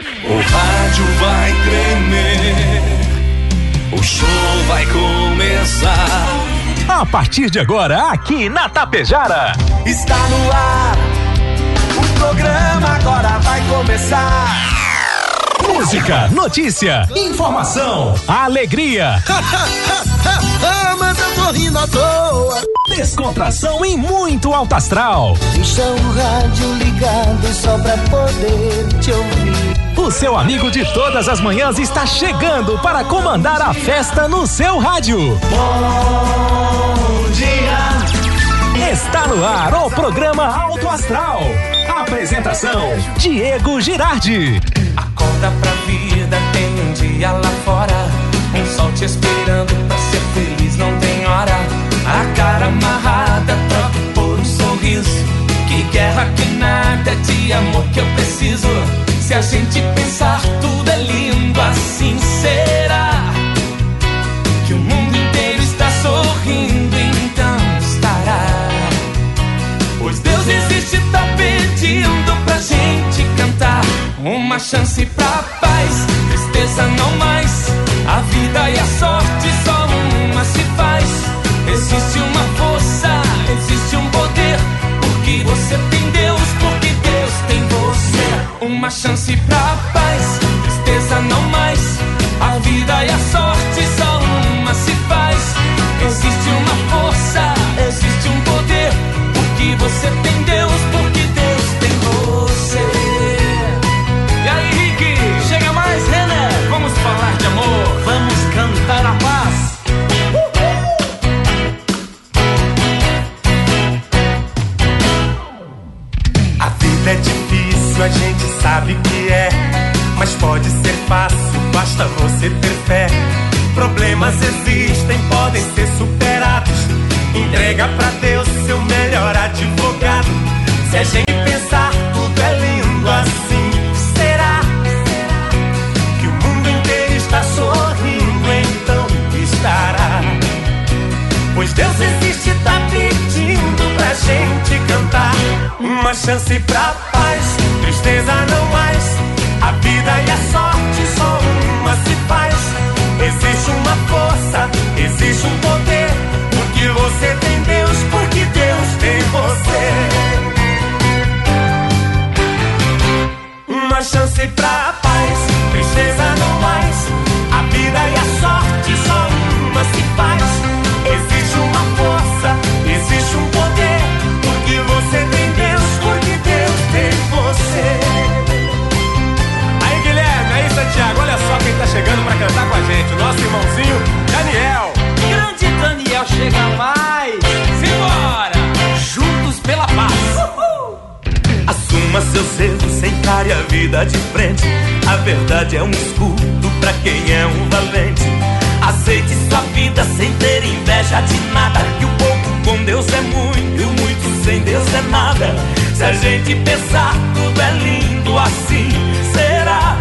O rádio vai tremer, o show vai começar. A partir de agora, aqui na Tapejara. Está no ar, o programa agora vai começar. Música, notícia, informação, alegria. tô rindo à toa. Descontração e muito alto astral. Deixa o rádio ligado só pra poder te ouvir. O seu amigo de todas as manhãs está chegando para comandar a festa no seu rádio. Bom dia. Está no ar o programa Alto Astral. Apresentação: Diego Girardi. Acorda pra vida, tem um dia lá fora. Um sol te esperando pra ser feliz. A cara amarrada, troca por um sorriso. Que guerra que nada de amor que eu preciso. Se a gente pensar, tudo é lindo, assim será. Que o mundo inteiro está sorrindo, então estará. Pois Deus existe, tá pedindo pra gente cantar. Uma chance pra paz, tristeza não mais. A vida e a sorte Existe uma força, existe um poder. Porque você tem Deus, porque Deus tem você. Uma chance pode ser fácil, basta você ter fé. Problemas existem, podem ser superados. Entrega pra Deus seu melhor advogado. Se a gente pensar, tudo é lindo assim. Será que o mundo inteiro está sorrindo? Então estará. Pois Deus existe, tá pedindo pra gente cantar. Uma chance pra Chance pra paz, tristeza não mais. A vida e a sorte só uma se faz. Existe uma força, existe um poder. Porque você tem Deus, porque Deus tem você. Aí, Guilherme, aí, Santiago, olha só quem tá chegando pra cantar com a gente. O nosso irmãozinho, Daniel. Grande Daniel chega mais. Seu cerro, encare a vida de frente. A verdade é um escudo pra quem é um valente. Aceite sua vida sem ter inveja de nada. Que o pouco com Deus é muito e o muito sem Deus é nada. Se a gente pensar, tudo é lindo assim. Será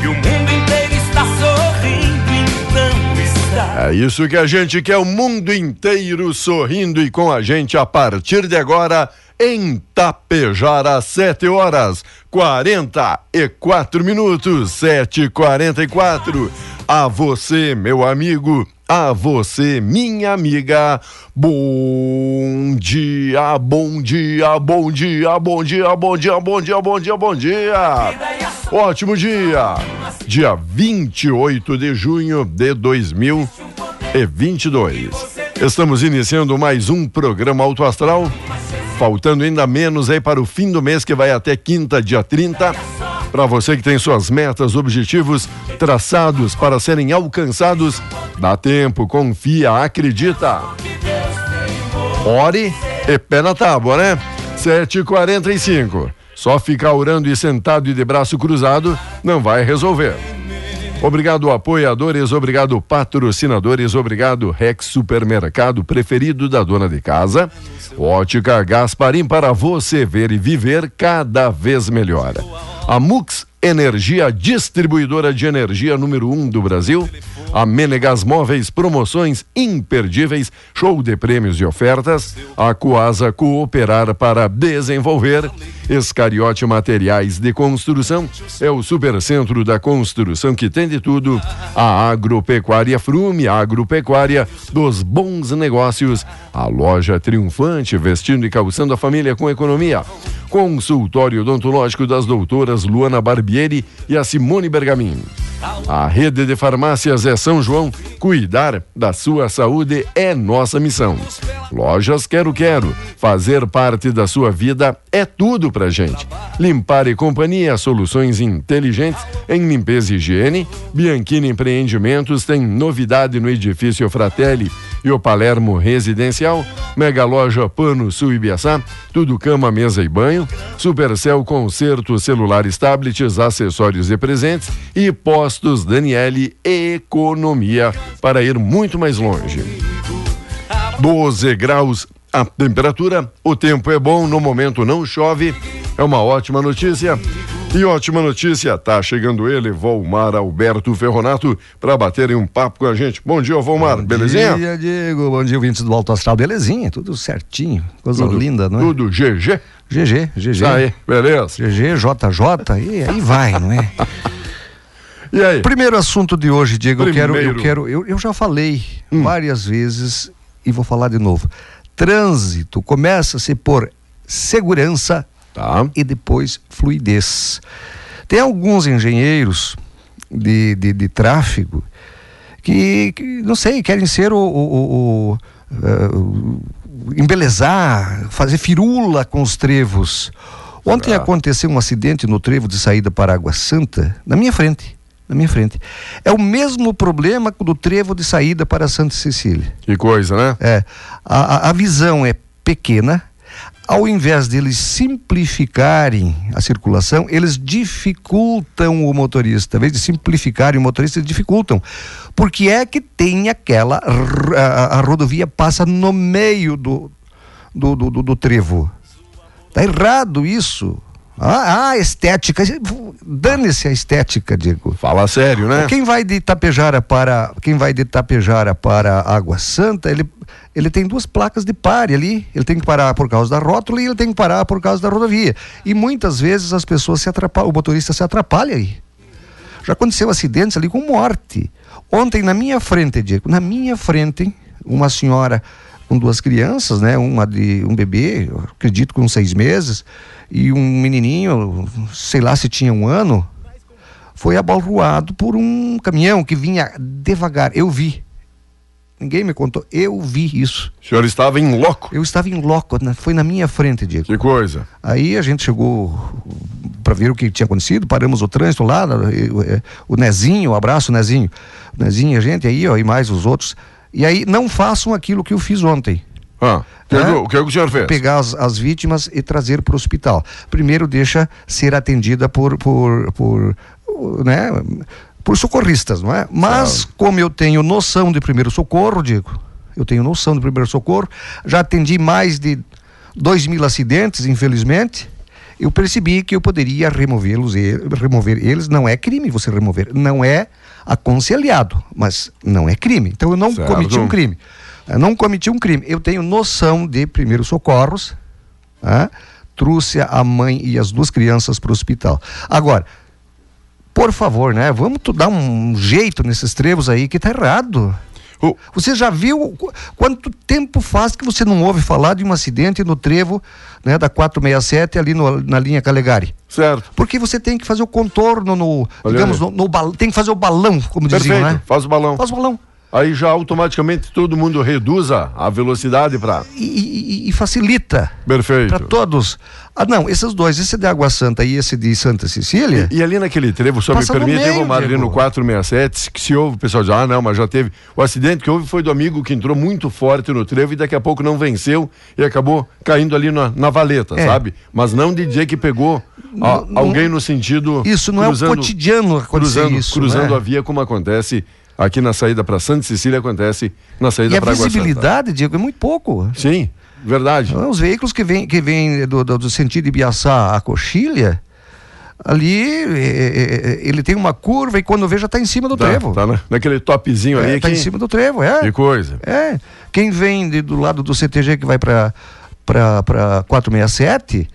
que o mundo inteiro está sorrindo? Então está. É isso que a gente quer, o mundo inteiro sorrindo e com a gente a partir de agora em Tapejara, 7 horas 44 minutos, 7 44 A você, meu amigo, a você, minha amiga, bom dia, bom dia, bom dia, bom dia, bom dia, bom dia, bom dia, bom dia. Ótimo dia, dia 28 de junho de 2022. Estamos iniciando mais um programa Auto Astral, faltando ainda menos aí para o fim do mês que vai até quinta, dia 30. Para você que tem suas metas, objetivos traçados para serem alcançados, dá tempo, confia, acredita. Ore e pé na tábua, né? 7h45. Só ficar orando e sentado e de braço cruzado não vai resolver. Obrigado, apoiadores, obrigado, patrocinadores, obrigado, Rex Supermercado preferido da dona de casa. Ótica Gasparim para você ver e viver cada vez melhor. A Mux Energia, distribuidora de energia número um do Brasil. A Menegas Móveis, promoções imperdíveis, show de prêmios e ofertas. A Coasa Cooperar para desenvolver. Escariote Materiais de Construção é o supercentro da construção que tem de tudo. A Agropecuária Frume, a agropecuária dos bons negócios. A loja triunfante, vestindo e calçando a família com economia. Consultório odontológico das doutoras Luana Barbieri e a Simone Bergamin. A rede de farmácias é São João. Cuidar da sua saúde é nossa missão. Lojas Quero Quero. Fazer parte da sua vida é tudo pra gente. Limpar e Companhia, soluções inteligentes em limpeza e higiene. Bianchini Empreendimentos tem novidade no edifício Fratelli e o Palermo Residencial. Mega Loja Pano Sul Ibiaçá. Tudo cama, mesa e banho. Supercel Concerto, celulares, tablets, acessórios e presentes. E Postos Daniele Economia para ir muito mais longe. 12 graus a temperatura, o tempo é bom, no momento não chove, é uma ótima notícia. E ótima notícia, tá chegando ele, Volmar Alberto Ferronato, para baterem um papo com a gente. Bom dia, Volmar, bom belezinha? Bom dia, Diego, bom dia, ouvintes do Alto Astral, belezinha, tudo certinho, coisa tudo, linda, não é? Tudo GG? GG, GG. Aí, beleza. GG, JJ, e aí vai, não é? E aí? Primeiro assunto de hoje, Diego, Primeiro. eu quero, eu quero, eu, eu já falei hum. várias vezes e vou falar de novo. Trânsito começa-se por segurança tá. e depois fluidez. Tem alguns engenheiros de, de, de tráfego que, que, não sei, querem ser o, o, o, o uh, embelezar, fazer firula com os trevos. Ontem ah. aconteceu um acidente no trevo de saída para Água Santa, na minha frente na minha frente. É o mesmo problema do trevo de saída para Santa Cecília. Que coisa, né? É. A, a visão é pequena. Ao invés deles simplificarem a circulação, eles dificultam o motorista. Ao invés de simplificarem o motorista, eles dificultam. Porque é que tem aquela. A, a rodovia passa no meio do, do, do, do, do trevo. Está errado isso. Ah, ah, estética. Dane-se a estética, Diego. Fala sério, né? Quem vai de Itapejara para quem vai de Itapejara para Água Santa, ele, ele tem duas placas de pare ali. Ele tem que parar por causa da rótula e ele tem que parar por causa da rodovia. E muitas vezes as pessoas se atrapalham, o motorista se atrapalha aí. Já aconteceu acidentes ali com morte. Ontem na minha frente, Diego, na minha frente, uma senhora com duas crianças, né? Uma de um bebê, acredito com seis meses e um menininho, sei lá se tinha um ano, foi abalroado por um caminhão que vinha devagar. Eu vi. Ninguém me contou. Eu vi isso. O senhor estava em loco? Eu estava em loco, foi na minha frente, Diego. Que coisa. Aí a gente chegou para ver o que tinha acontecido, paramos o trânsito lá, o Nezinho, um abraço Nezinho. O Nezinho, a gente aí, ó, e mais os outros. E aí não façam aquilo que eu fiz ontem. Ah, que né? o que, o senhor fez? Pegar as, as vítimas e trazer para o hospital. Primeiro deixa ser atendida por, por, por né, por socorristas, não é? Mas como eu tenho noção de primeiro socorro, digo, eu tenho noção de primeiro socorro, já atendi mais de dois mil acidentes, infelizmente, eu percebi que eu poderia removê-los, remover eles, não é crime você remover, não é aconselhado, mas não é crime. Então eu não certo. cometi um crime. Eu não cometi um crime. Eu tenho noção de primeiros socorros. Né? Trouxe a mãe e as duas crianças para o hospital. Agora, por favor, né? Vamos dar um jeito nesses trevos aí que tá errado. Você já viu quanto tempo faz que você não ouve falar de um acidente no trevo né, da 467 ali no, na linha Calegari? Certo. Porque você tem que fazer o contorno no, Olha digamos, no, no, tem que fazer o balão, como Perfeito. diziam, né? Faz o balão. Faz o balão aí já automaticamente todo mundo reduz a, velocidade para e, e, e, facilita perfeito. para todos. Ah não esses dois esse de Água Santa e esse de Santa Cecília e, e ali naquele trevo só me permite meio, uma ali no 467 que se houve o pessoal diz ah não mas já teve. O acidente que houve foi do amigo que entrou muito forte no trevo e daqui a pouco não venceu e acabou caindo ali na, na valeta é. sabe? Mas não de dizer que pegou a, não, alguém no sentido isso não cruzando, é o cotidiano cruzando isso, cruzando né? a via como acontece Aqui na saída para Santa Cecília acontece na saída para E a visibilidade, Diego, é muito pouco. Sim, verdade. Os veículos que vêm que vem do, do, do sentido de Biaçá a Coxilha, Ali é, é, ele tem uma curva e quando vê já está em cima do Tá, trevo. tá na- naquele topzinho ali. Está em cima do trevo, é. que coisa. É. Quem vem de- do lado do CTG que vai para 467,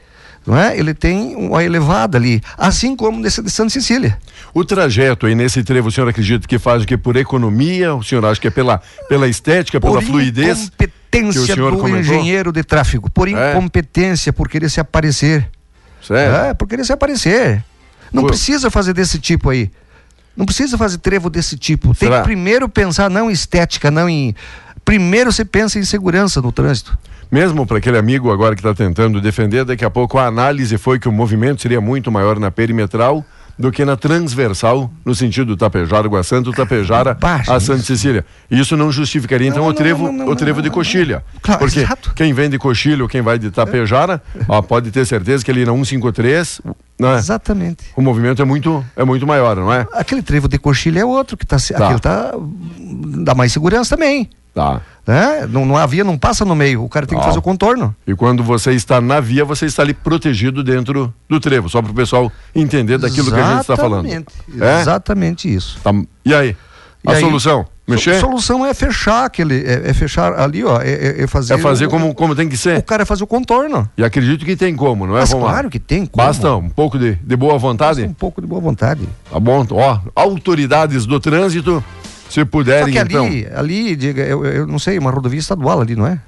não é? Ele tem uma elevada ali, assim como desse de Santa Cecília. O trajeto aí nesse trevo, o senhor acredita que faz o que por economia? O senhor acha que é pela, pela estética, pela por fluidez? que o incompetência senhor do comentou? engenheiro de tráfego, por É. incompetência, por querer se aparecer. Sério? É, por querer se aparecer. Não Pô. precisa fazer desse tipo aí. Não precisa fazer trevo desse tipo. Tem Será? que primeiro pensar não em estética, não em. Primeiro você pensa em segurança no trânsito. Mesmo para aquele amigo agora que está tentando defender, daqui a pouco a análise foi que o movimento seria muito maior na perimetral do que na transversal, no sentido do Tapejara, Água Santa, o Tapejara Baixa a Santa isso. Cecília. Isso não justificaria, então, Não, o não, trevo, não, não, o trevo não, de não, coxilha. Claro, Porque exato. quem vem de coxilha ou quem vai de Tapejara, ó, pode ter certeza que ali na 153, né, Exatamente. o movimento é muito, é muito maior, não é? Aquele trevo de coxilha é outro que tá, se- Tá. aquele tá dá mais segurança também, Tá. né? Não, não havia, não passa no meio, o cara tem que Ó. fazer o contorno. E quando você está na via, você está ali protegido dentro do trevo, só para o pessoal entender daquilo que a gente está falando. Exatamente. É? Exatamente isso. Tá, E aí? E a aí? solução? Mexer? A solução é fechar aquele, é, é fechar ali, ó, é, é- é fazer É fazer o, como, como tem que o ser. cara fazer o contorno. E acredito que tem como, não é? Mas Vamos lá. claro que tem como. Basta um pouco de, de boa vontade. Um pouco de boa vontade. Tá bom? Ó, autoridades do trânsito, se Só puderem, que ali, então. ali, diga, eu, eu não sei, uma rodovia estadual ali, não é?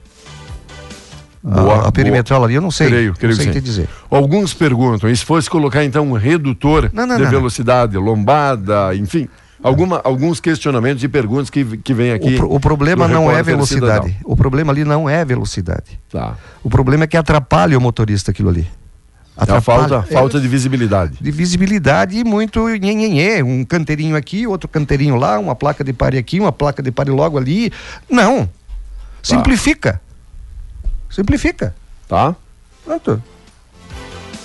Boa, a, a perimetral ali, eu não sei. Creio, creio não sei que dizer. Alguns perguntam, e se fosse colocar então um redutor Não, não, de velocidade, lombada, enfim, alguma, alguns questionamentos e perguntas que, que vem aqui. O, pro- o problema não é velocidade. cidadão. O problema ali não é velocidade. Tá. O problema é que atrapalha o motorista aquilo ali. É a falta, falta de visibilidade. de visibilidade e muito nhenhenhê, um canteirinho aqui, outro canteirinho lá, uma placa de pare aqui, uma placa de pare logo ali. Não. Simplifica. Simplifica. Tá? Pronto.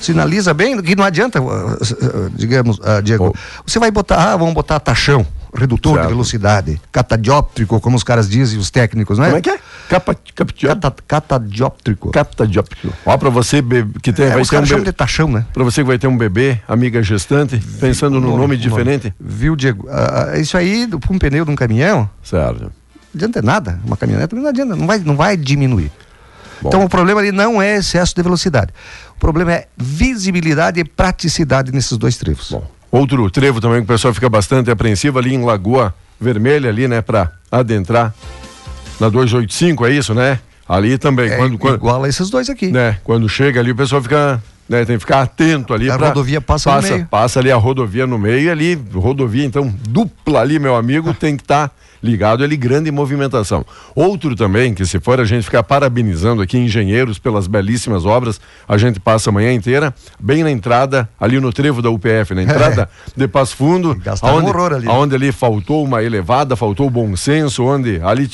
Sinaliza bem, que não adianta, uh, uh, digamos, uh, Diego, Oh. você vai botar, ah, vamos botar taxão, redutor de velocidade, catadióptrico, como os caras dizem, os técnicos, não é? Como é que é? Capa, Cata, catadióptrico. óptico. Ó, pra você que tem, É, vai ter um bebê, de taxão, né? pra você que vai ter um bebê, amiga gestante, pensando num nome, o diferente. Viu, Diego? Ah, ah, isso aí, com um pneu de um caminhão, Certo. não adianta nada. Uma caminhonete não adianta, não vai, não vai diminuir. Bom. Então o problema ali não é excesso de velocidade. O problema é visibilidade e praticidade nesses dois trevos. Bom, outro trevo também que o pessoal fica bastante apreensivo ali em Lagoa Vermelha, ali, né, pra adentrar na 285, é isso, né? Ali também, É quando, quando, igual a esses dois aqui. né, quando chega ali, o pessoal fica, né, tem que ficar atento ali. A pra- rodovia passa no passa, meio. Passa ali a rodovia no meio e ali, rodovia então dupla ali, meu amigo, tem que estar ligado ali, grande movimentação. Outro também, que se for a gente ficar parabenizando aqui engenheiros pelas belíssimas obras, a gente passa a manhã inteira, bem na entrada, ali no trevo da UPF, na entrada de Passo Fundo, Gastaram um aonde, horror ali. aonde ali faltou uma elevada, faltou bom senso, onde ali...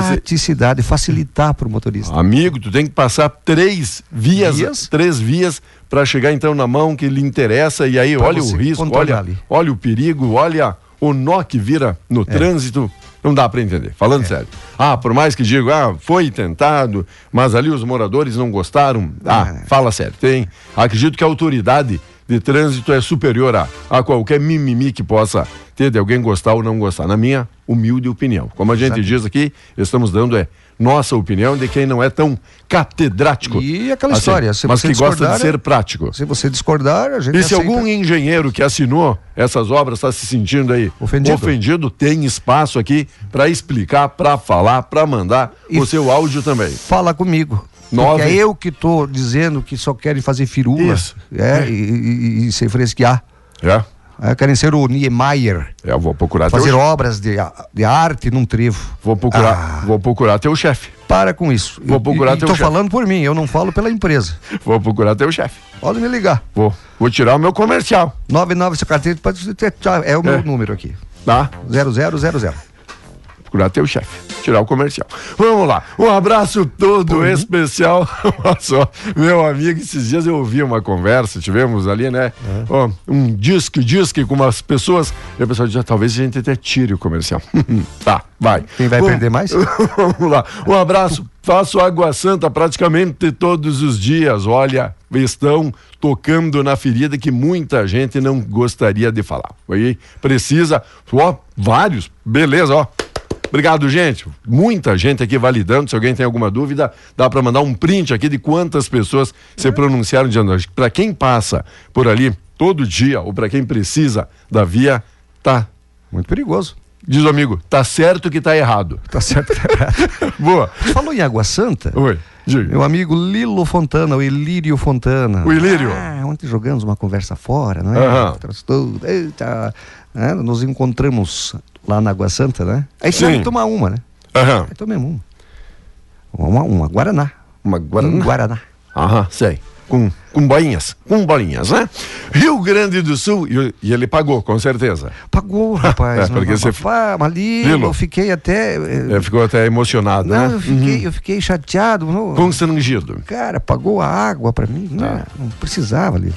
Praticidade, facilitar para o motorista. Amigo, tu tem que passar três vias, Vias? três vias para chegar então na mão que lhe interessa e aí Pra olha o risco, olha, ali. olha o perigo, olha o nó que vira no trânsito. Não dá para entender, É. falando sério. Ah, por mais que digo, ah, foi tentado, mas ali os moradores não gostaram. Ah, É. fala sério. Tem. Acredito que a autoridade de trânsito é superior a, a qualquer mimimi que possa ter de alguém gostar ou não gostar. Na minha humilde opinião. Como a gente Exatamente. diz aqui, estamos dando é nossa opinião de quem não é tão catedrático. E aquela assim, história, se mas que gosta de ser prático. Se você discordar, a gente E se aceita. algum engenheiro que assinou essas obras está se sentindo aí Ofendido. ofendido, tem espaço aqui para explicar, para falar, para mandar E o seu áudio também. Fala comigo. Nove. Porque é eu que estou dizendo que só querem fazer firula Isso. é, E, e, e se fresquear. É, É, querem ser o Niemeyer, eu vou procurar fazer teu, obras de, de arte num trevo. vou procurar, Ah. vou procurar teu chefe. Para com isso. Vou procurar teu Estou chefe. falando por mim, eu não falo pela empresa. Vou procurar teu chefe. Pode me ligar. Vou, vou tirar o meu comercial, 99 seu carteira pode ter- é o meu É. número aqui. tá? 0000. Procurar teu chefe, tirar o comercial. Vamos lá, um abraço todo especial. Olha só, meu amigo, esses dias eu ouvi uma conversa, tivemos ali, né? Ó, um disque, disque com umas pessoas. E o pessoal dizia, talvez a gente até tire o comercial. tá, vai. Quem vai perder mais? Vamos lá, um abraço. Faço água santa praticamente todos os dias. Olha, estão tocando na ferida que muita gente não gostaria de falar. Aí precisa, ó, vários, beleza, ó. Obrigado, gente. Muita gente aqui validando. Se alguém tem alguma dúvida, dá para mandar um print aqui de quantas pessoas se pronunciaram de Para quem passa por ali todo dia ou para quem precisa da via, tá muito perigoso. Diz o amigo, tá certo que tá errado. Tá certo que tá errado. Boa. Falou em Água Santa? Oi. Diga. Meu amigo Lilo Fontana, o Ilírio Fontana. O Ilírio. Ah, ontem jogamos uma conversa fora, não é? Uhum. Eita, né? Nos encontramos lá na Água Santa, né? Aí sim tomar uma, né? Aham. Aí tomei uma. Uma, uma Guaraná. Uma Guaraná? Um Guaraná. Aham, sei com, com bolinhas, com bolinhas, né? Rio Grande do Sul, e, e ele pagou, com certeza. Pagou, rapaz. é, porque você... Pá, ali Lilo. eu fiquei até... É, ficou até emocionado, não, né? eu fiquei, uhum. eu fiquei chateado. Não, Constrangido. Cara, pagou a água pra mim, tá. não, não precisava, Lilo.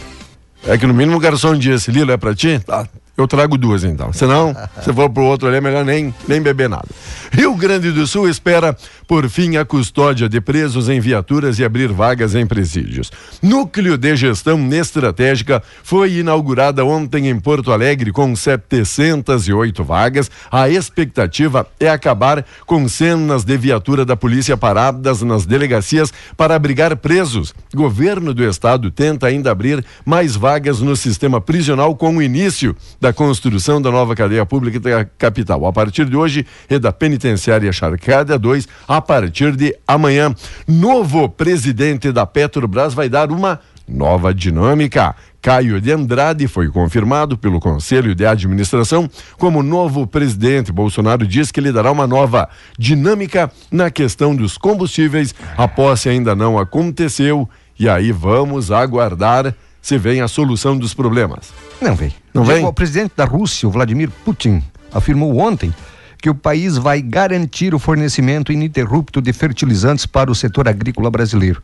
É que no mínimo o garçom disse, Lilo, é pra ti? Tá, eu trago duas então. Senão, se for pro outro ali, é melhor nem, nem beber nada. Rio Grande do Sul espera, por fim, a custódia de presos em viaturas e abrir vagas em presídios. Núcleo de Gestão Estratégica foi inaugurada ontem em Porto Alegre com 708 vagas. A expectativa é acabar com cenas de viatura da polícia paradas nas delegacias para abrigar presos. Governo do estado tenta ainda abrir mais vagas no sistema prisional com o início da construção da nova cadeia pública da capital. A partir de hoje e da penitenciária Charcada 2, a partir de amanhã. Novo presidente da Petrobras vai dar uma nova dinâmica. Caio de Andrade foi confirmado pelo Conselho de Administração como novo presidente. Bolsonaro diz que ele dará uma nova dinâmica na questão dos combustíveis. A posse ainda não aconteceu e aí vamos aguardar se vem a solução dos problemas. Não vem. Não vem? O presidente da Rússia, o Vladimir Putin, afirmou ontem que o país vai garantir o fornecimento ininterrupto de fertilizantes para o setor agrícola brasileiro.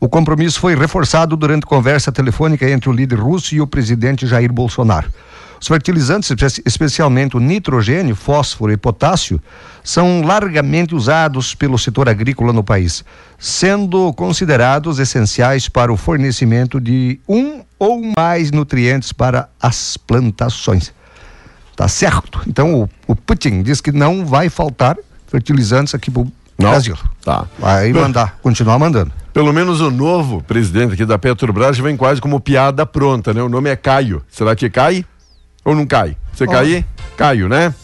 O compromisso foi reforçado durante conversa telefônica entre o líder russo e o presidente Jair Bolsonaro. Os fertilizantes, especialmente o nitrogênio, fósforo e potássio, são largamente usados pelo setor agrícola no país, sendo considerados essenciais para o fornecimento de um ou mais nutrientes para as plantações. Tá certo? Então o, o Putin diz que não vai faltar fertilizantes aqui para o Brasil. Tá. Vai mandar, continuar mandando. Pelo menos o novo presidente aqui da Petrobras vem quase como piada pronta, né? O nome é Caio. Será que cai? Ou não cai? Você oh. cair? Caio, né?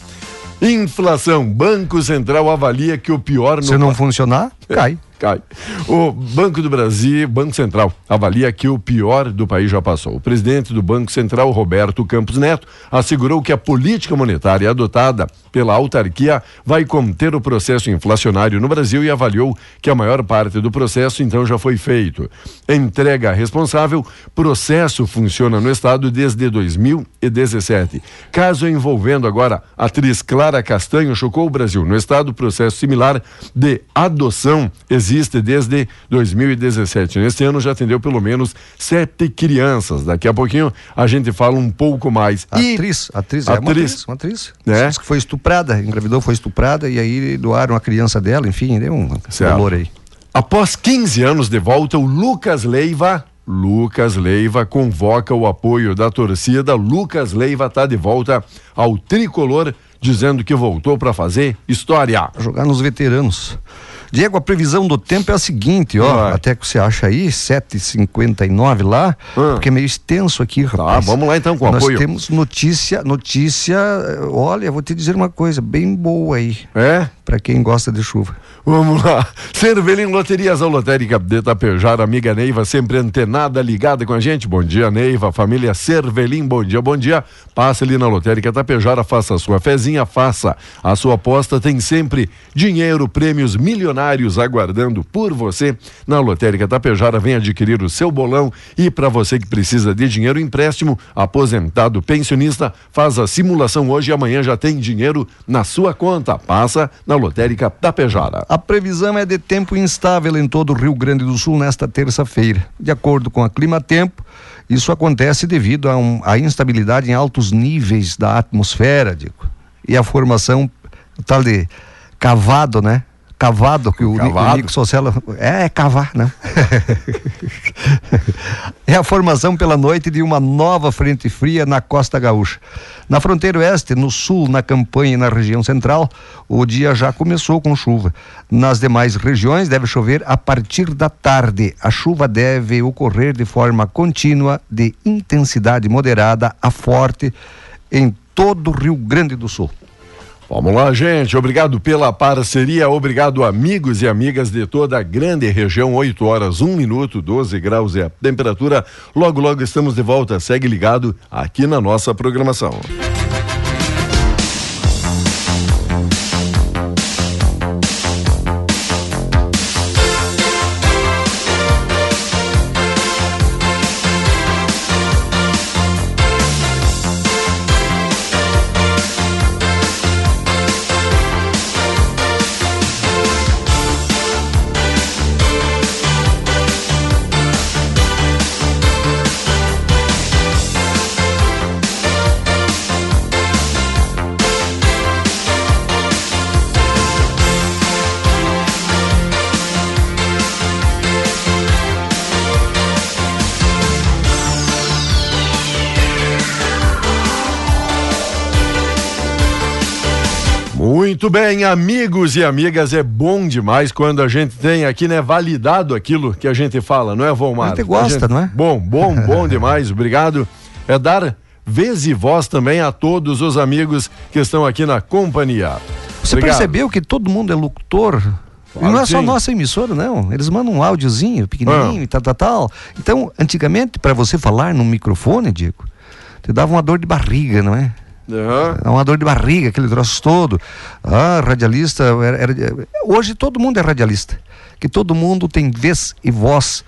Inflação. Banco Central avalia que o pior não. Se não funcionar, cai cai. O Banco do Brasil, Banco Central, avalia que o pior do país já passou. O presidente do Banco Central, Roberto Campos Neto, assegurou que a política monetária adotada pela autarquia vai conter o processo inflacionário no Brasil e avaliou que a maior parte do processo então já foi feito. Entrega responsável, processo funciona no estado desde 2017. Caso envolvendo agora a atriz Clara Castanho chocou o Brasil. No estado, processo similar de adoção existe existe desde 2017. Neste ano já atendeu pelo menos sete crianças. Daqui a pouquinho a gente fala um pouco mais. E... Atriz, atriz, é uma atriz. Uma atriz. É? que foi estuprada, engravidou, foi estuprada e aí doaram a criança dela, enfim, deu um valor aí. Após 15 anos de volta, o Lucas Leiva Lucas Leiva convoca o apoio da torcida. Lucas Leiva está de volta ao tricolor, dizendo que voltou para fazer história. Jogar nos veteranos. Diego, a previsão do tempo é a seguinte, ó, até que você acha aí, 7h59 lá, ah. porque é meio extenso aqui, tá, rapaz. Tá, vamos lá então com Nós apoio. Nós temos notícia, notícia, olha, vou te dizer uma coisa, bem boa aí. É? Para quem gosta de chuva. Vamos lá. Cervelim Loterias, a lotérica de Tapejar, amiga Neiva, sempre antenada, ligada com a gente. Bom dia, Neiva, família Cervelim, bom dia, bom dia. Passe ali na lotérica Tapejara, faça a sua fezinha, faça a sua aposta, tem sempre dinheiro, prêmios milionários aguardando por você. Na lotérica Tapejara, vem adquirir o seu bolão e para você que precisa de dinheiro, empréstimo, aposentado, pensionista, faz a simulação hoje e amanhã já tem dinheiro na sua conta. Passa na lotérica Tapejara. A previsão é de tempo instável em todo o Rio Grande do Sul nesta terça-feira. De acordo com a Clima Tempo, isso acontece devido à um, instabilidade em altos níveis da atmosfera, digo, e a formação tal de cavado, né? Cavado que o, Cavado? Nico Socella é, é cavar, né? é a formação pela noite de uma nova frente fria na costa gaúcha. Na fronteira oeste, no sul, na campanha e na região central, o dia já começou com chuva. Nas demais regiões deve chover a partir da tarde. A chuva deve ocorrer de forma contínua, de intensidade moderada a forte em todo o Rio Grande do Sul. Vamos lá, gente. Obrigado pela parceria. Obrigado, amigos e amigas de toda a grande região. 8 horas, 1 minuto, 12 graus é a temperatura. Logo, logo estamos de volta. Segue ligado aqui na nossa programação. Muito bem, amigos e amigas, é bom demais quando a gente tem aqui, né, validado aquilo que a gente fala, não é, Volmar? A gente gosta, não é? Bom, bom, bom demais, obrigado. É dar vez e voz também a todos os amigos que estão aqui na companhia. Você Obrigado. percebeu que todo mundo é locutor? E não é só sim. nossa emissora, não. Eles mandam um áudiozinho pequenininho Ah. e tal, tal, tal. Então, antigamente, para você falar no microfone, Diego, te dava uma dor de barriga, não é? Aham. É uma dor de barriga, aquele troço todo. Ah, radialista. Era, era- hoje todo mundo é radialista. Que todo mundo tem vez e voz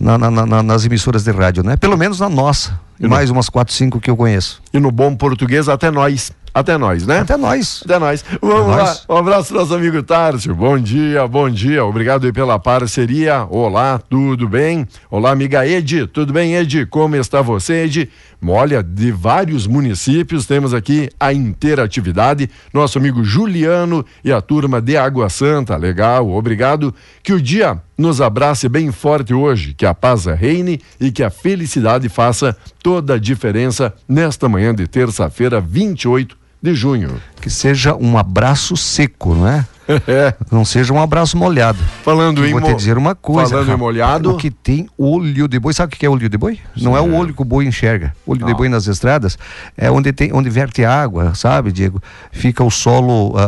na- na- na- nas emissoras de rádio, né? Pelo menos na nossa. E no- Mais umas quatro, cinco que eu conheço. E no bom português, até nós. Até nós, né? Até nós. Até nós. Vamos Até lá. nós. Um abraço nosso amigo Tárcio. Bom dia, bom dia. Obrigado pela parceria. Olá, tudo bem? Olá, amiga Edi. Tudo bem, Edi? Como está você, Edi? Olha, de vários municípios temos aqui a interatividade. Nosso amigo Juliano e a turma de Água Santa. Legal, obrigado. Que o dia nos abrace bem forte hoje. Que a paz reine e que a felicidade faça toda a diferença nesta manhã de terça-feira, 28 de junho. Que seja um abraço seco, não é? É. Não seja um abraço molhado. Falando Eu em vou mo- te dizer uma coisa. Falando em rapaz, molhado. O que tem olho de boi. Sabe o que é olho de boi? Não é o olho que o boi enxerga. Olho de Não. boi nas estradas é onde tem, onde verte água, sabe, Diego? Fica o solo ah,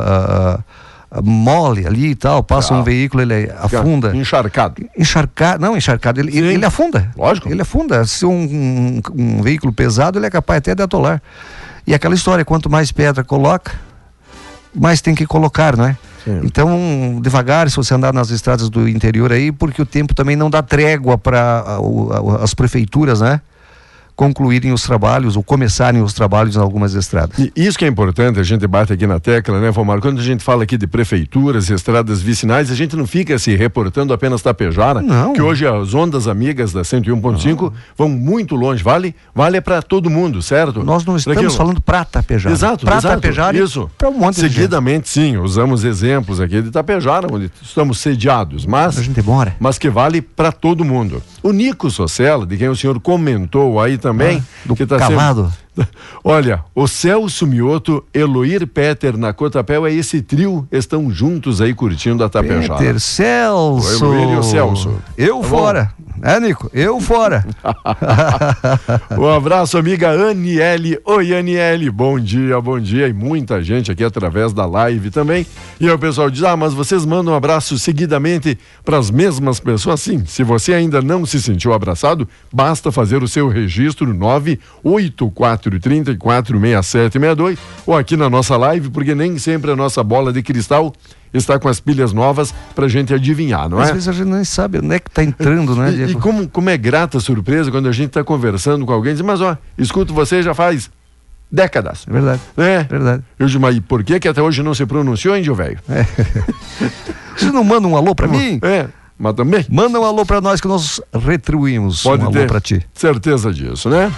ah, ah, mole ali e tal. Passa Tá. um veículo, ele afunda. Encharcado. Encharcado, não, encharcado, ele, ele, ele afunda. Lógico. Ele afunda. Se um, um, um veículo pesado, ele é capaz até de atolar. E aquela história, quanto mais pedra coloca, mais tem que colocar, não é? Sim. Então, devagar, se você andar nas estradas do interior aí, porque o tempo também não dá trégua para as prefeituras, né? Concluírem os trabalhos ou começarem os trabalhos em algumas estradas. E isso que é importante, a gente bate aqui na tecla, né, Vomar? Quando a gente fala aqui de prefeituras, estradas vicinais, a gente não fica se reportando apenas Tapejara, Não. que hoje as ondas amigas da 101.5 vão muito longe. Vale, vale para todo mundo, certo? Nós não estamos Daquilo. falando para Tapejara. Exato, para. Tapejara Isso. para um monte de gente. Seguidamente, sim, usamos exemplos aqui de Tapejara, onde estamos sediados, mas A gente mora. mas que vale para todo mundo. O Nico Socella, de quem o senhor comentou aí também, Ah, do que tá cavado. sempre- Olha, o Celso Mioto, Eloir Peter na Cotapel, é esse trio, estão juntos aí curtindo a Tapejara. Peter Celso. O Emílio Celso. Eu Tá bom? fora. É, Nico? Eu fora. Um abraço, amiga Aniele. Oi, Aniele. Bom dia, bom dia. E muita gente aqui através da live também. E aí o pessoal diz: Ah, mas vocês mandam um abraço seguidamente para as mesmas pessoas? Sim. Se você ainda não se sentiu abraçado, basta fazer o seu registro 984346762 ou aqui na nossa live, porque nem sempre a nossa bola de cristal está com as pilhas novas para gente adivinhar, não Às é? vezes a gente nem sabe onde é que tá entrando, né, E, e como, como é grata a surpresa quando a gente está conversando com alguém e diz, mas ó, escuto você já faz décadas. É verdade. É. Verdade. Eu digo, mas por que que até hoje não se pronunciou, índio velho? Você não manda um alô pra mim? É, mas também Manda um alô pra nós que nós retribuímos pode um alô pra ti. certeza disso, né?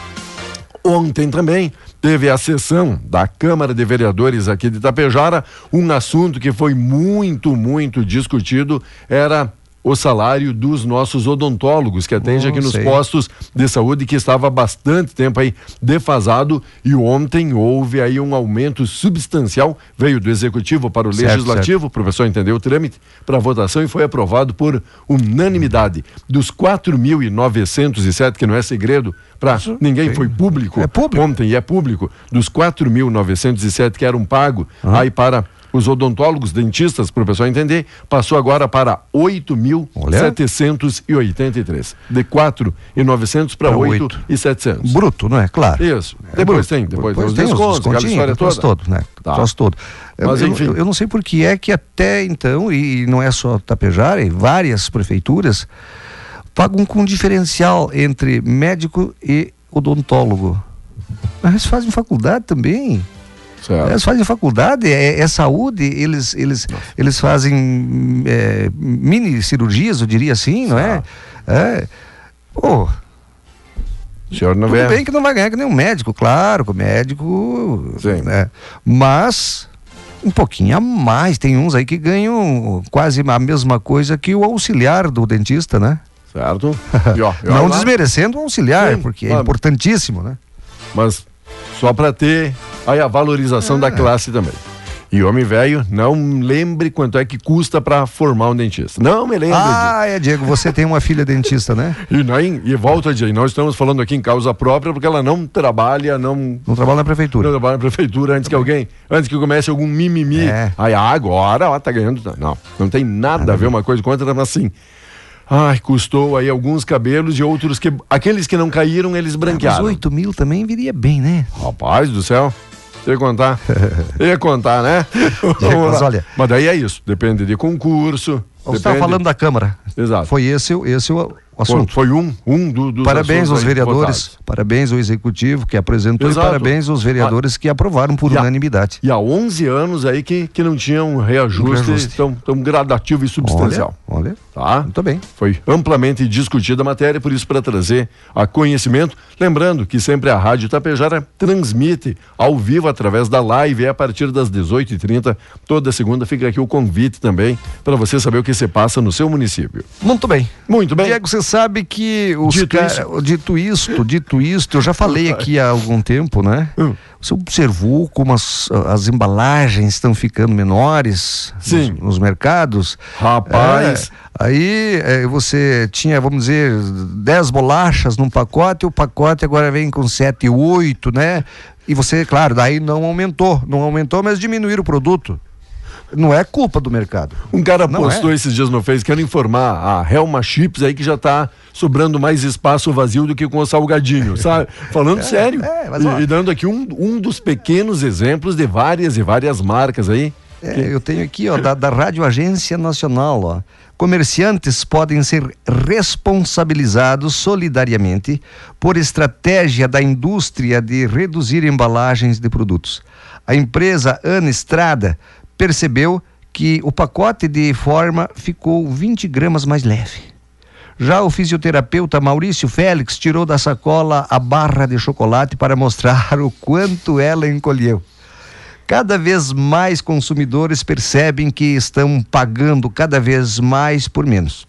Ontem também teve a sessão da Câmara de Vereadores aqui de Itapejara. Um assunto que foi muito, muito discutido era o salário dos nossos odontólogos que atende Oh, aqui nos sei. postos de saúde que estava há bastante tempo aí defasado e ontem houve aí um aumento substancial veio do executivo para o Certo, legislativo o professor entendeu o trâmite para votação e foi aprovado por unanimidade. Dos 4.907 que não é segredo para ninguém foi público. É público. ontem e é público. Dos 4.907 que eram pagos aí para os odontólogos, dentistas, para o pessoal entender, passou agora para 8.783. De 4.900 para Pra 8.700. Bruto, não é? Claro. Isso. É Depois bruto. tem, depois, Depois tem os descontos, aquela história toda. todo, né? Tá. Troço todo. Eu- Mas, eu, enfim. eu, eu não sei por que é que até então, e não é só Tapejara, e várias prefeituras pagam com diferencial entre médico e odontólogo. Mas fazem faculdade também. Certo. Eles fazem faculdade, é, é saúde, eles, eles, eles fazem é, mini cirurgias, eu diria assim, não é? É. Pô, O senhor não tudo bem que não vai ganhar que nem um médico, claro, que o médico. Sim. né? Mas um pouquinho a mais. Tem uns aí que ganham quase a mesma coisa que o auxiliar do dentista, né? Certo? E, ó, e Não lá, desmerecendo o auxiliar, Sim, porque é claro. importantíssimo, né? Mas só para ter aí a valorização É. da classe também. E homem velho, não lembre quanto é que custa para formar um dentista. Não me lembre disso. Ah, é, Diego, você tem uma filha dentista, né? E, nem, e volto a dizer, nós estamos falando aqui em causa própria porque ela não trabalha, não, Não trabalha na não prefeitura. trabalha na prefeitura antes que alguém, antes que comece algum mimimi. É. Aí agora ela tá ganhando. Não, não tem nada a ver uma coisa com outra, mas assim. Ai, custou aí alguns cabelos e outros que. Aqueles que não caíram, eles Ah, branquearam. 8 mil também viria bem, né? Rapaz do céu. Ia contar. Ia contar, né? Mas olha- Mas daí é isso. Depende de concurso. Você estava falando da Câmara. Exato. Foi esse, o- esse o Foi, assunto. foi um, um do, dos Parabéns aos vereadores, votados. parabéns ao executivo que apresentou Exato. e parabéns aos vereadores que aprovaram por E unanimidade. E há 11 anos aí que, que não tinha um reajuste, reajuste. Tão, tão gradativo e substancial. Olha, olha, Tá? muito bem. Foi amplamente discutida a matéria, por isso para trazer a conhecimento. Lembrando que sempre a Rádio Tapejara transmite ao vivo através da live, é a partir das 18h30. Toda segunda fica aqui o convite também para você saber o que se passa no seu município. Muito bem. Muito bem. Diego, você sabe que os Dito ca- isso. dito isto, dito isto, eu já falei aqui há algum tempo, né? Hum. Você observou como as, as embalagens estão ficando menores Sim. Nos, nos mercados? Rapaz. É, aí é, você tinha, vamos dizer, 10 bolachas num pacote, e o pacote agora vem com 7, 8, né? E você, claro, daí não aumentou, não aumentou, mas diminuir o produto. Não é culpa do mercado. Um cara Não postou é. esses dias no Face, quero informar a Helma Chips aí que já tá sobrando mais espaço vazio do que com o salgadinho, sabe? Falando sério. é, mas e, e dando aqui um, um dos pequenos exemplos de várias e várias marcas aí. É, eu tenho aqui, ó, da, da Rádio Agência Nacional, ó. Comerciantes podem ser responsabilizados solidariamente por estratégia da indústria de reduzir embalagens de produtos. A empresa Ana Estrada percebeu que o pacote de forma ficou 20 gramas mais leve. Já o fisioterapeuta Maurício Félix tirou da sacola a barra de chocolate para mostrar o quanto ela encolheu. Cada vez mais consumidores percebem que estão pagando cada vez mais por menos.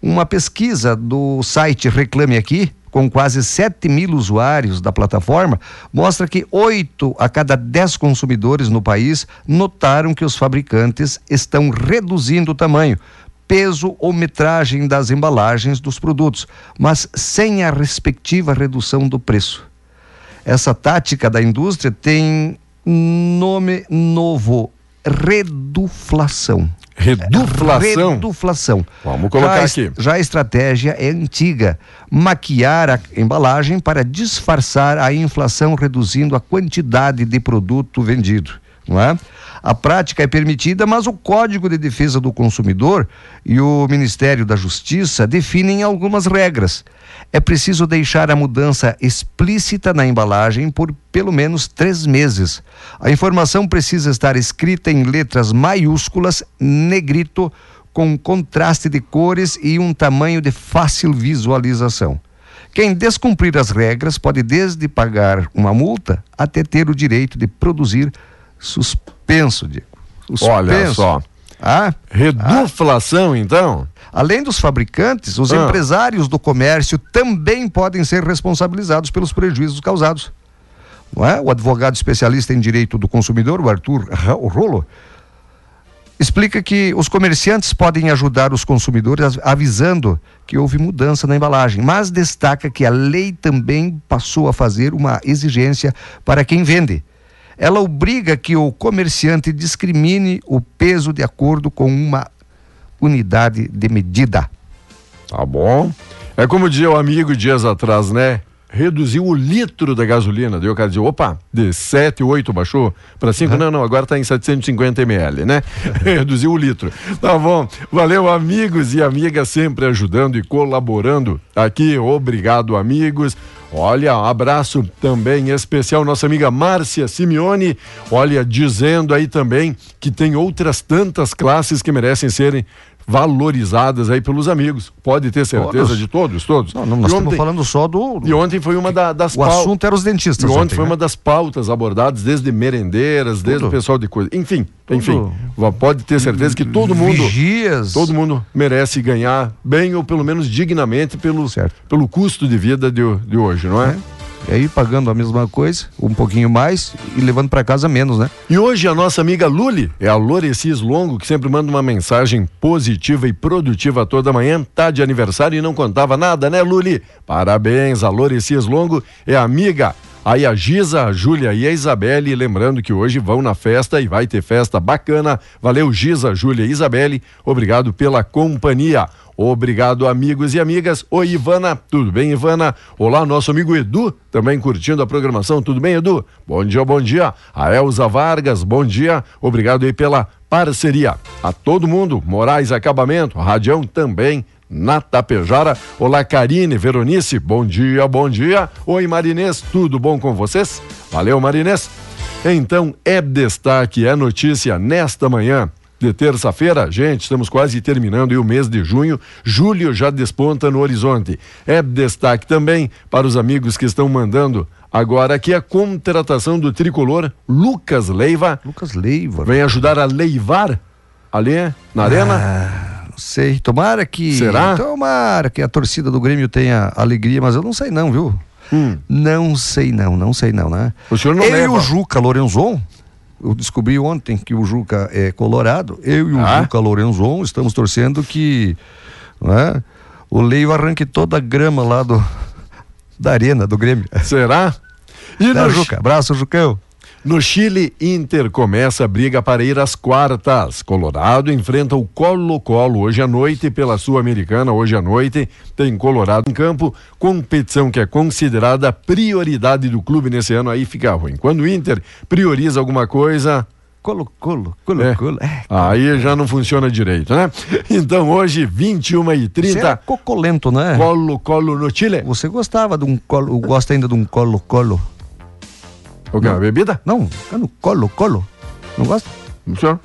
Uma pesquisa do site Reclame Aqui, com quase 7 mil usuários da plataforma, mostra que 8 a cada 10 consumidores no país notaram que os fabricantes estão reduzindo o tamanho, peso ou metragem das embalagens dos produtos, mas sem a respectiva redução do preço. Essa tática da indústria tem nome novo: reduflação. Reduflação. Reduflação. Vamos colocar já, aqui. Já a estratégia é antiga: maquiar a embalagem para disfarçar a inflação, reduzindo a quantidade de produto vendido. Não é? A prática é permitida, mas o Código de Defesa do Consumidor e o Ministério da Justiça definem algumas regras. É preciso deixar a mudança explícita na embalagem por pelo menos três meses. A informação precisa estar escrita em letras maiúsculas, negrito, com contraste de cores e um tamanho de fácil visualização. Quem descumprir as regras pode desde pagar uma multa até ter o direito de produzir suspenso, Diego. Suspenso. Olha só. Ah, Reduflação, então? Além dos fabricantes, os Ah. empresários do comércio também podem ser responsabilizados pelos prejuízos causados. Não é? O advogado especialista em direito do consumidor, o Arthur Rolo, explica que os comerciantes podem ajudar os consumidores avisando que houve mudança na embalagem, mas destaca que a lei também passou a fazer uma exigência para quem vende. Ela obriga que o comerciante discrimine o peso de acordo com uma unidade de medida. Tá bom. É como dizia o amigo dias atrás, né? Reduziu o litro da gasolina. Daí o cara dizia, opa, de 7, 8 baixou para 5. Não, não, agora tá em 750 ml, né? Reduziu o litro. Tá bom. Valeu, amigos e amigas, sempre ajudando e colaborando aqui. Obrigado, amigos. Olha, um abraço também especial, nossa amiga Márcia Simeone. Olha, dizendo aí também que tem outras tantas classes que merecem serem valorizadas aí pelos amigos. Pode ter certeza Todos. de todos, todos. Não, não, nós E estamos ontem- falando só do. E ontem foi uma da- das O pau- assunto era os dentistas. e ontem, ontem, foi né? uma das pautas abordadas, desde merendeiras, desde Tudo. o pessoal de coisa. Enfim, Tudo. enfim. Pode ter certeza que todo mundo. Vigias. Todo mundo merece ganhar bem ou pelo menos dignamente pelo, Certo. pelo custo de vida de, de hoje, não é? E aí pagando a mesma coisa, um pouquinho mais e levando para casa menos, né? E hoje a nossa amiga Luli, é a Lorecis Longo, que sempre manda uma mensagem positiva e produtiva toda manhã, tá de aniversário e não contava nada, né, Luli? Parabéns, a Lorecis Longo é amiga. Aí a Giza, a Júlia e a Isabelle, lembrando que hoje vão na festa e vai ter festa bacana. Valeu, Giza, Júlia e Isabelle. Obrigado pela companhia. Obrigado, amigos e amigas. Oi, Ivana. Tudo bem, Ivana? Olá, nosso amigo Edu, também curtindo a programação. Tudo bem, Edu? Bom dia, bom dia. A Elza Vargas, bom dia. Obrigado aí pela parceria. A todo mundo, Moraes Acabamento, Radião também. Na Tapejara. Olá, Karine, Veronice, bom dia, bom dia. Oi, Marinês, tudo bom com vocês? Valeu, Marinês. Então, é destaque, é notícia nesta manhã de terça-feira, gente, estamos quase terminando aí o mês de junho. Julho já desponta no horizonte. É destaque também para os amigos que estão mandando agora aqui a contratação do tricolor Lucas Leiva. Lucas Leiva. Vem ajudar a leivar ali na arena. Ah, não sei. Tomara que. Será? Tomara que a torcida do Grêmio tenha alegria, mas eu não sei não, viu? Hum. Não sei não, não sei não, né? O senhor não leva. e o Juca Lorenzon, eu descobri ontem que o Juca é colorado, eu e o Ah? Juca Lorenzon estamos torcendo que né, o Leiva arranque toda a grama lá do, da arena do Grêmio. Será? E Tá, no, Juca? Abraço, Jucão. No Chile, Inter começa a briga para ir às quartas. Colorado enfrenta o Colo-Colo hoje à noite pela Sul-Americana. Hoje à noite tem Colorado em campo. Competição que é considerada prioridade do clube nesse ano. Aí fica ruim. Quando o Inter prioriza alguma coisa, Colo, colo, colo, É. colo. É, aí já não funciona direito, né? Então hoje, 21 e você é 30 cocolento, né? Colo-Colo no Chile. Você gostava de um colo, gosta ainda de um colo-colo? O que? Uma bebida? Não, é no colo-colo. Não gosta? Não senhor?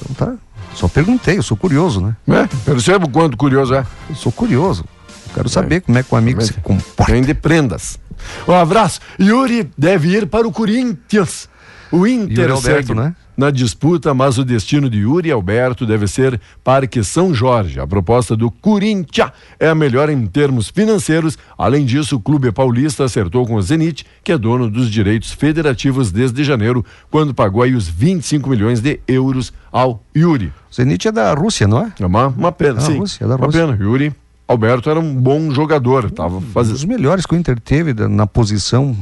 Então tá. Só perguntei, eu sou curioso, né? É, percebo quanto curioso é. Eu sou curioso. Quero saber como é que o amigo Mas- se comporta. Tem de prendas. Um abraço. Yuri deve ir para o Corinthians. O Inter Yuri Alberto, segue né? Na disputa, mas o destino de Yuri Alberto deve ser Parque São Jorge. A proposta do Corinthians é a melhor em termos financeiros. Além disso, o clube paulista acertou com o Zenit, que é dono dos direitos federativos desde janeiro, quando pagou aí os 25 milhões de euros ao Yuri. Zenit é da Rússia, não é? É uma, uma pena, Da sim. Rússia, da uma Rússia. pena. Yuri Alberto era um bom jogador, tava Um fazendo dos melhores que o Inter teve da- na posição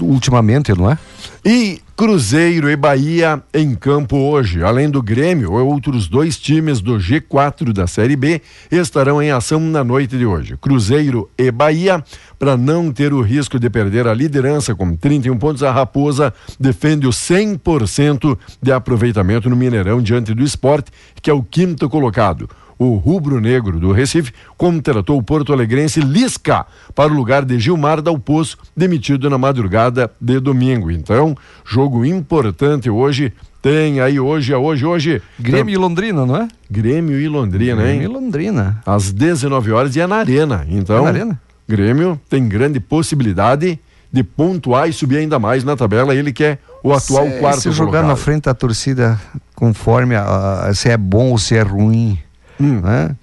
ultimamente, não é? E Cruzeiro e Bahia em campo hoje. Além do Grêmio, outros dois times do G4 da Série B estarão em ação na noite de hoje. Cruzeiro e Bahia, para não ter o risco de perder a liderança com 31 pontos, a Raposa defende o 100% de aproveitamento no Mineirão diante do esporte, que é o quinto colocado. O rubro-negro do Recife contratou o porto-alegrense Lisca para o lugar de Gilmar Dalpoço, demitido na madrugada de domingo. Então, jogo importante hoje. Tem aí hoje, é hoje, hoje. Grêmio e Londrina, não é? Grêmio e Londrina, Grêmio e hein? Londrina. Às 19 horas e é na Arena. Então, É na Arena? Grêmio tem grande possibilidade de pontuar e subir ainda mais na tabela. Ele que é o atual se, quarto Se jogar colocado. na frente da torcida conforme a, a- se é bom ou se é ruim, Hum. né?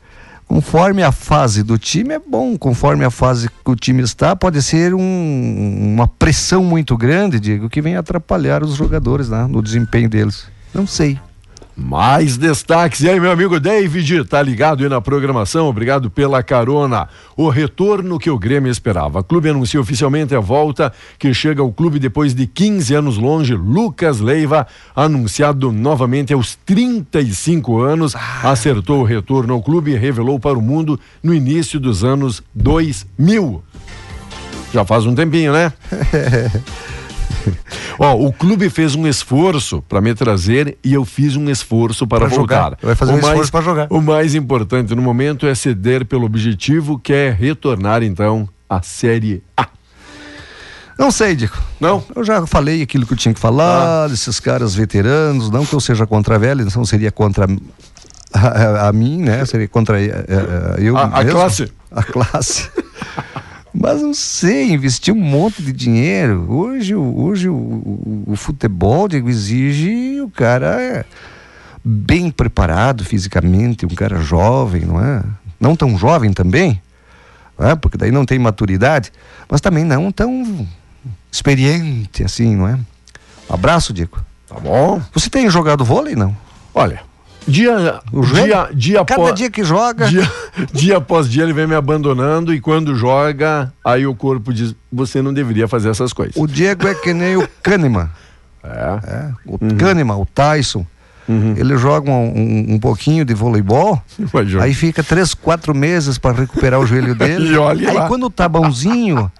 Conforme a fase do time é bom, conforme a fase que o time está, pode ser um- uma pressão muito grande, Diego, que vem atrapalhar os jogadores né, no desempenho deles. Não sei. Mais destaques. E aí, meu amigo David, tá ligado aí na programação? Obrigado pela carona. O retorno que o Grêmio esperava. O clube anuncia oficialmente a volta que chega ao clube depois de 15 anos longe. Lucas Leiva, anunciado novamente aos 35 anos, acertou o retorno ao clube e revelou para o mundo no início dos anos 2000. Já faz um tempinho, né? Ó, o clube fez um esforço para me trazer e eu fiz um esforço para Pra jogar. voltar. Vai fazer O um esforço pra jogar. O mais importante no momento é ceder pelo objetivo que é retornar então à Série A. Não sei, Diego. Não? Eu já falei aquilo que eu tinha que falar, desses caras veteranos, não que eu seja contra a velha, não seria contra a, a- a mim, né? Seria contra eh, eh, eu A- a classe. A classe. Mas não sei, investir um monte de dinheiro. Hoje, o- hoje o, o, o futebol, Diego, exige o cara bem preparado fisicamente, um cara jovem, não é? Não tão jovem também, é? porque daí não tem maturidade, mas também não tão experiente assim, não é? Abraço, Diego. Tá bom? Você tem jogado vôlei, não? Olha, dia, dia, dia Cada após dia que joga. dia, dia após dia ele vem me abandonando e quando joga, aí o corpo diz: você não deveria fazer essas coisas. O Diego é que nem o Kahneman. É. É, o Kahneman, o Tyson. Ele joga um, um- um pouquinho de voleibol, aí fica três, quatro meses para recuperar o joelho dele. E aí lá. quando tá bonzinho,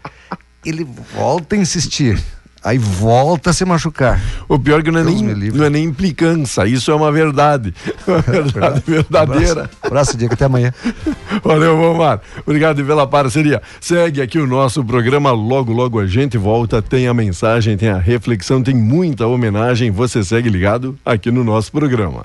ele volta a insistir. Aí volta a se machucar. O pior é que não é, Deus nem, não é nem implicância, isso é uma verdade. Uma verdade verdadeira. Abraço, abraço Diego, até amanhã. Valeu, Vomar. Obrigado pela parceria. Segue aqui o nosso programa. Logo, logo a gente volta. Tem a mensagem, tem a reflexão, tem muita homenagem. Você segue ligado aqui no nosso programa.